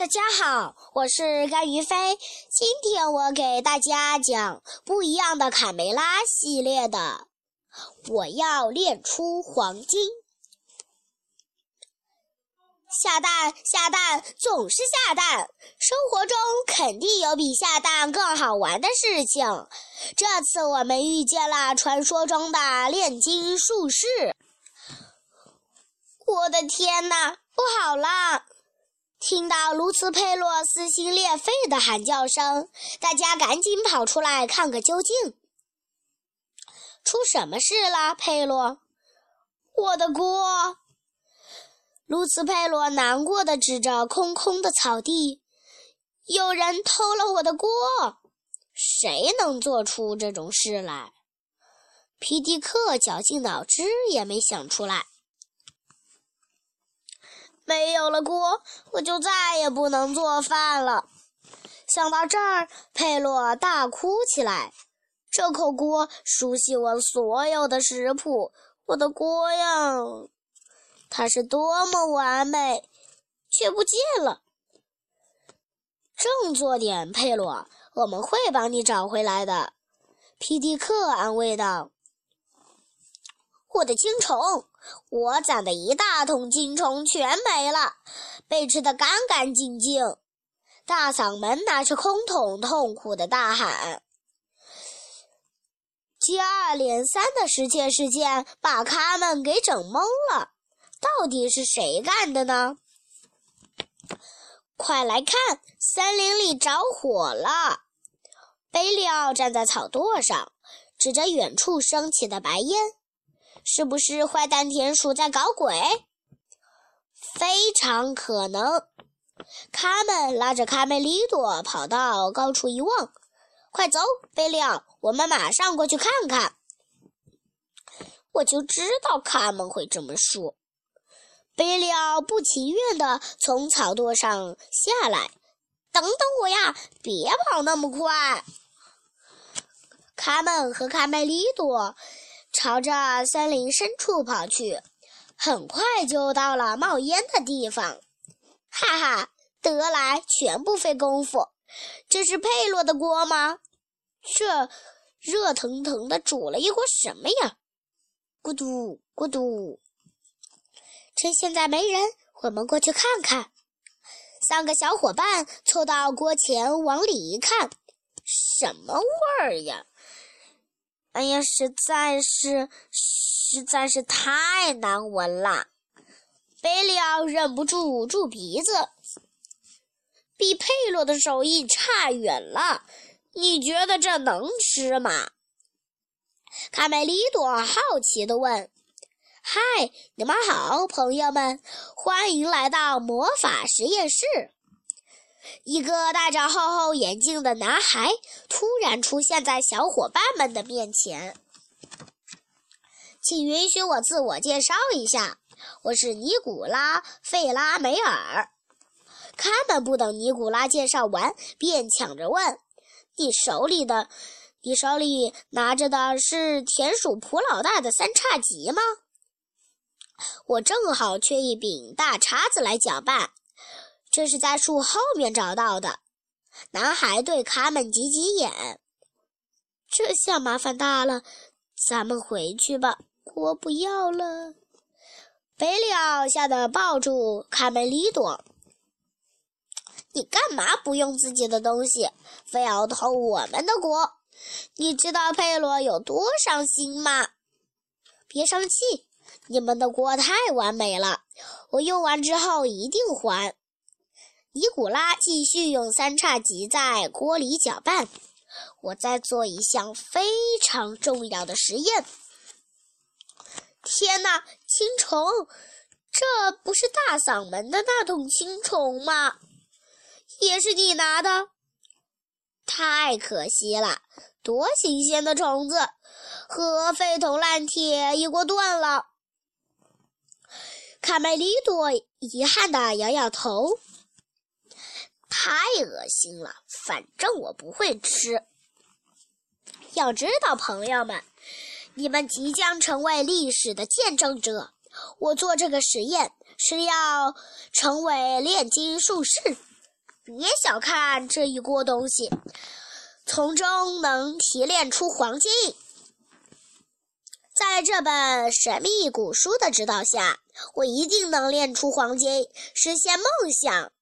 大家好，我是甘于飞。今天我给大家讲不一样的卡梅拉系列的。我要练出黄金。下蛋下蛋总是下蛋，生活中肯定有比下蛋更好玩的事情。这次我们遇见了传说中的炼金术士。我的天哪，不好了！听到卢茨佩洛撕心裂肺的喊叫声，大家赶紧跑出来看个究竟。出什么事了，佩洛？我的锅！卢茨佩洛难过的指着空空的草地：“有人偷了我的锅！谁能做出这种事来？”皮迪克绞尽脑汁也没想出来。没有了锅，我就再也不能做饭了。想到这儿，佩洛大哭起来。这口锅熟悉我所有的食谱，我的锅呀，它是多么完美，却不见了。振作点，佩洛，我们会帮你找回来的。皮迪克安慰道。我的金虫，我攒的一大桶金虫全没了，被吃得干干净净。大嗓门拿着空桶，痛苦的大喊。接二连三的失窃事件把他们给整懵了，到底是谁干的呢？快来看，森林里着火了！贝利奥站在草垛上，指着远处升起的白烟。是不是坏蛋田鼠在搞鬼？非常可能。卡门拉着卡梅利多跑到高处一望，快走，贝利奥，我们马上过去看看。我就知道卡门会这么说。贝利奥不情愿地从草垛上下来，等等我呀，别跑那么快。卡门和卡梅利多。朝着森林深处跑去，很快就到了冒烟的地方。哈哈，得来全不费功夫。这是佩洛的锅吗？这热腾腾的煮了一锅什么呀？咕嘟咕嘟。趁现在没人，我们过去看看。三个小伙伴凑到锅前，往里一看，什么味儿呀？哎呀，实在是，实在是太难闻了！贝利奥忍不住捂住鼻子，比佩洛的手艺差远了。你觉得这能吃吗？卡梅利多好奇地问：“嗨，你们好，朋友们，欢迎来到魔法实验室。”一个戴着厚厚眼镜的男孩突然出现在小伙伴们的面前。请允许我自我介绍一下，我是尼古拉·费拉梅尔。他们不等尼古拉介绍完，便抢着问：“你手里的，你手里拿着的是田鼠普老大的三叉戟吗？”我正好缺一柄大叉子来搅拌。这是在树后面找到的。男孩对卡门挤挤眼，这下麻烦大了。咱们回去吧，锅不要了。贝利奥吓得抱住卡梅利多：“你干嘛不用自己的东西，非要偷我们的锅？你知道佩罗有多伤心吗？”别生气，你们的锅太完美了，我用完之后一定还。尼古拉继续用三叉戟在锅里搅拌。我在做一项非常重要的实验。天哪，青虫！这不是大嗓门的那桶青虫吗？也是你拿的？太可惜了！多新鲜的虫子，和废铜烂铁一锅炖了。卡梅利多遗憾地摇摇头。太恶心了，反正我不会吃。要知道，朋友们，你们即将成为历史的见证者。我做这个实验是要成为炼金术士，别小看这一锅东西，从中能提炼出黄金。在这本神秘古书的指导下，我一定能炼出黄金，实现梦想。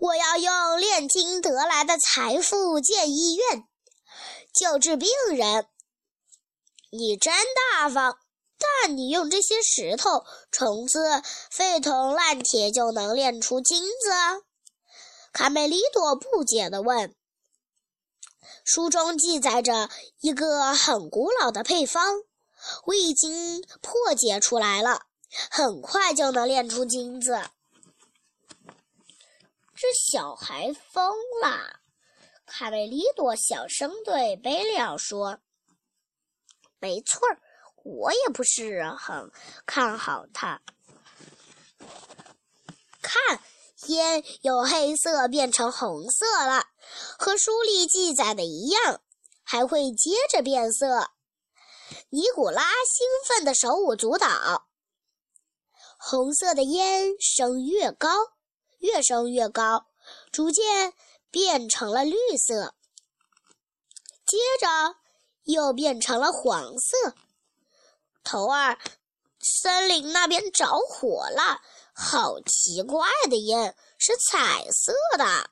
我要用炼金得来的财富建医院，救治病人。你真大方，但你用这些石头、虫子、废铜烂铁就能炼出金子？卡梅利多不解地问。书中记载着一个很古老的配方，我已经破解出来了，很快就能炼出金子。这小孩疯了！卡梅利多小声对贝利奥说：“没错儿，我也不是很看好他。看，烟由黑色变成红色了，和书里记载的一样，还会接着变色。”尼古拉兴奋的手舞足蹈，红色的烟升越高。越升越高，逐渐变成了绿色，接着又变成了黄色。头儿，森林那边着火了，好奇怪的烟，是彩色的。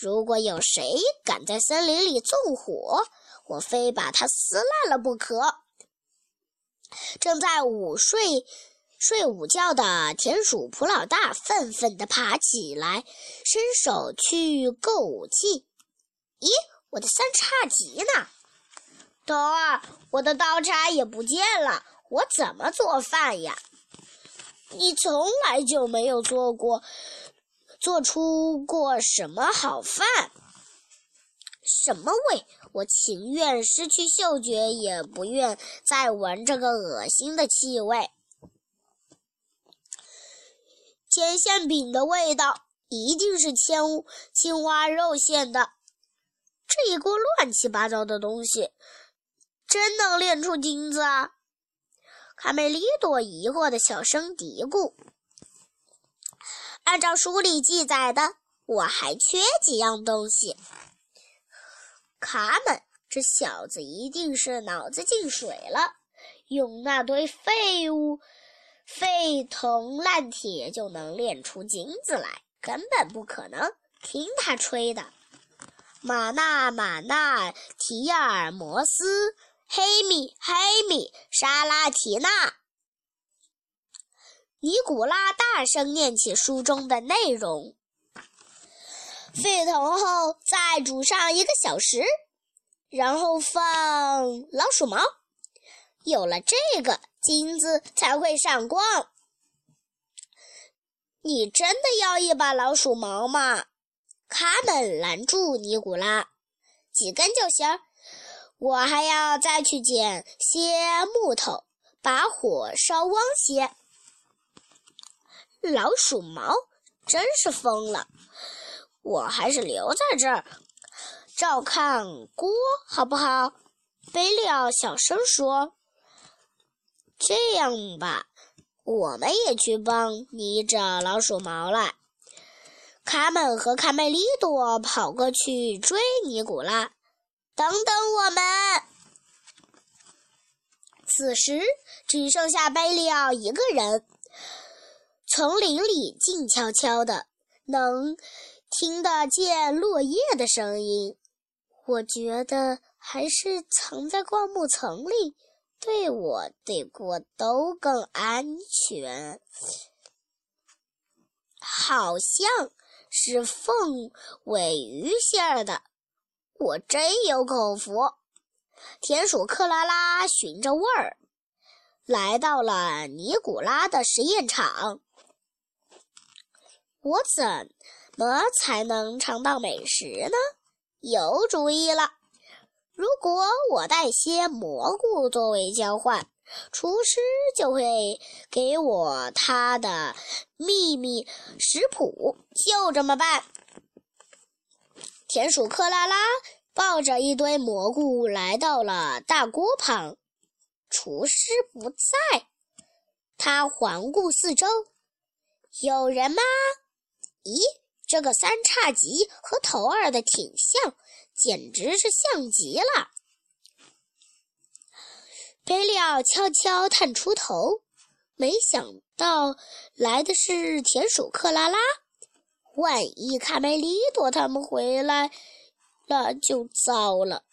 如果有谁敢在森林里纵火，我非把他撕烂了不可。正在午睡。睡午觉的田鼠普老大愤愤地爬起来，伸手去够武器。咦，我的三叉戟呢？头儿，我的刀叉也不见了，我怎么做饭呀？你从来就没有做过，做出过什么好饭？什么味？我情愿失去嗅觉，也不愿再闻这个恶心的气味。煎馅饼的味道一定是青青蛙肉馅的。这一锅乱七八糟的东西，真能炼出金子啊？卡梅利多疑惑的小声嘀咕。按照书里记载的，我还缺几样东西。卡门，这小子一定是脑子进水了，用那堆废物。废铜烂铁就能炼出金子来，根本不可能！听他吹的。马纳、马纳、提尔、摩斯、黑米、黑米、沙拉提娜。尼古拉大声念起书中的内容：沸腾后再煮上一个小时，然后放老鼠毛。有了这个。金子才会闪光。你真的要一把老鼠毛吗？卡门拦住尼古拉，几根就行。我还要再去捡些木头，把火烧旺些。老鼠毛真是疯了！我还是留在这儿照看锅好不好？贝利奥小声说。这样吧，我们也去帮你找老鼠毛了。卡门和卡梅利多跑过去追尼古拉，等等我们！此时只剩下贝利奥一个人。丛林里静悄悄的，能听得见落叶的声音。我觉得还是藏在灌木丛里。对我对锅都更安全，好像是凤尾鱼馅儿的，我真有口福。田鼠克拉拉寻着味儿，来到了尼古拉的实验场。我怎么才能尝到美食呢？有主意了。如果我带些蘑菇作为交换，厨师就会给我他的秘密食谱。就这么办。田鼠克拉拉抱着一堆蘑菇来到了大锅旁，厨师不在。他环顾四周，有人吗？咦，这个三叉戟和头儿的挺像，简直是像极了。贝利奥悄悄探出头，没想到来的是田鼠克拉拉。万一卡梅利多他们回来了，就糟了。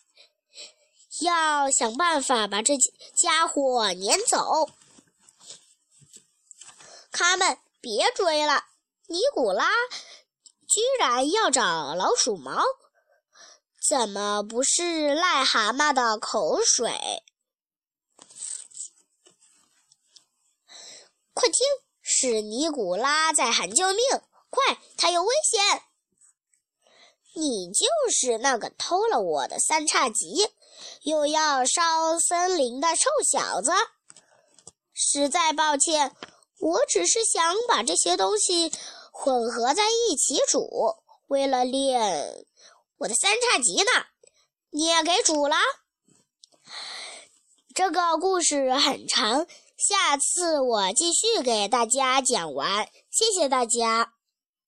要想办法把这家伙撵走。他们，别追了！尼古拉居然要找老鼠毛，怎么不是癞蛤蟆的口水？快听，是尼古拉在喊救命！快，他有危险！你就是那个偷了我的三叉戟，又要烧森林的臭小子！实在抱歉。我只是想把这些东西混合在一起煮，为了练我的三叉戟呢。你也给煮了。这个故事很长，下次我继续给大家讲完。谢谢大家。